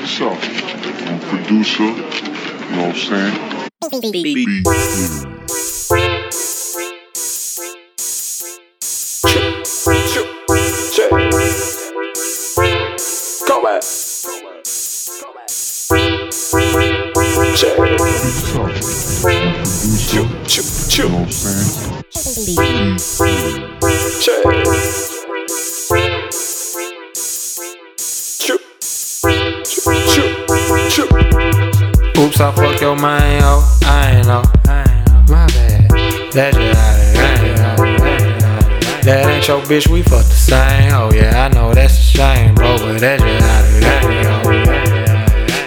out. I'm a producer, you know what I'm saying? Beat. Go back. Check. This out. I'm a Oops, I fuck your man, oh, I ain't know. My bad. That's just how it. That ain't your bitch, we fuck the same. Oh yeah, I know that's a shame, bro, but that's just how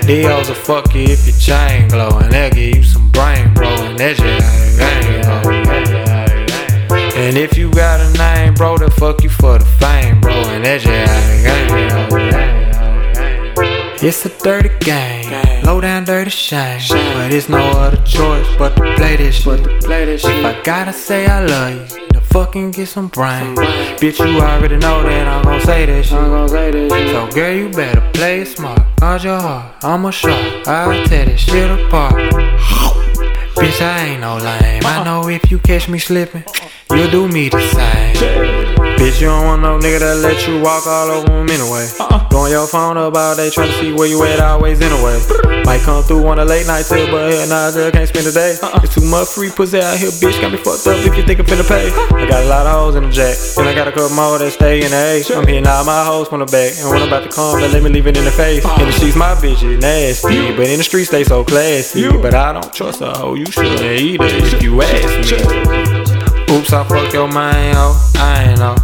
it hoes will fuck you if your chain glow, and they'll give you some brain, bro, and that's just how it. And if you got a name, bro, they'll fuck you for the fame, bro, and that's just how it. It's a dirty game, low down dirty shame. But it's no other choice but to play this shit. If I gotta say I love you, to fucking get some brain. Bitch, you already know that I'm gon' say that shit. So girl, you better play it smart. Guard your heart, I'm a shark. I'll tear this shit apart. Bitch, I ain't no lame. I know if you catch me slipping, do me the same. Bitch, you don't want no nigga that let you walk all over him anyway. Uh-uh. Go on your phone up all day trying to see where you at always anyway. Might come through on a late night tip, but hell nah, girl, can't spend the day. Uh-uh. It's too much free pussy out here, bitch. Got me fucked up if you think I'm finna pay. I got a lot of hoes in the jack, and I got a couple more that stay in the A. I'm hitting all my hoes from the back, and when I'm about to come, they let me leave it in the face. Uh-uh. In the streets, my bitch is nasty, but in the streets, they so classy. But I don't trust a hoe, you shouldn't either if you ask me. Oops, I fuck your man, oh, I ain't know.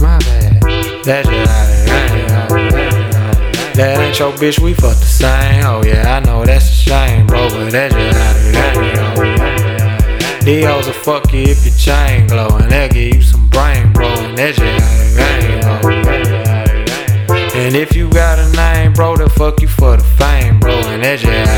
My bad. That's just how it ain't. That ain't your bitch, we fuck the same. Oh yeah, I know that's a shame, bro, but that's just how it ain't. Hoes will fuck you if your chain glow, and they'll give you some brain, bro, and that's just how it ain't. And if you got a name, bro, they'll fuck you for the fame, bro, and that's just.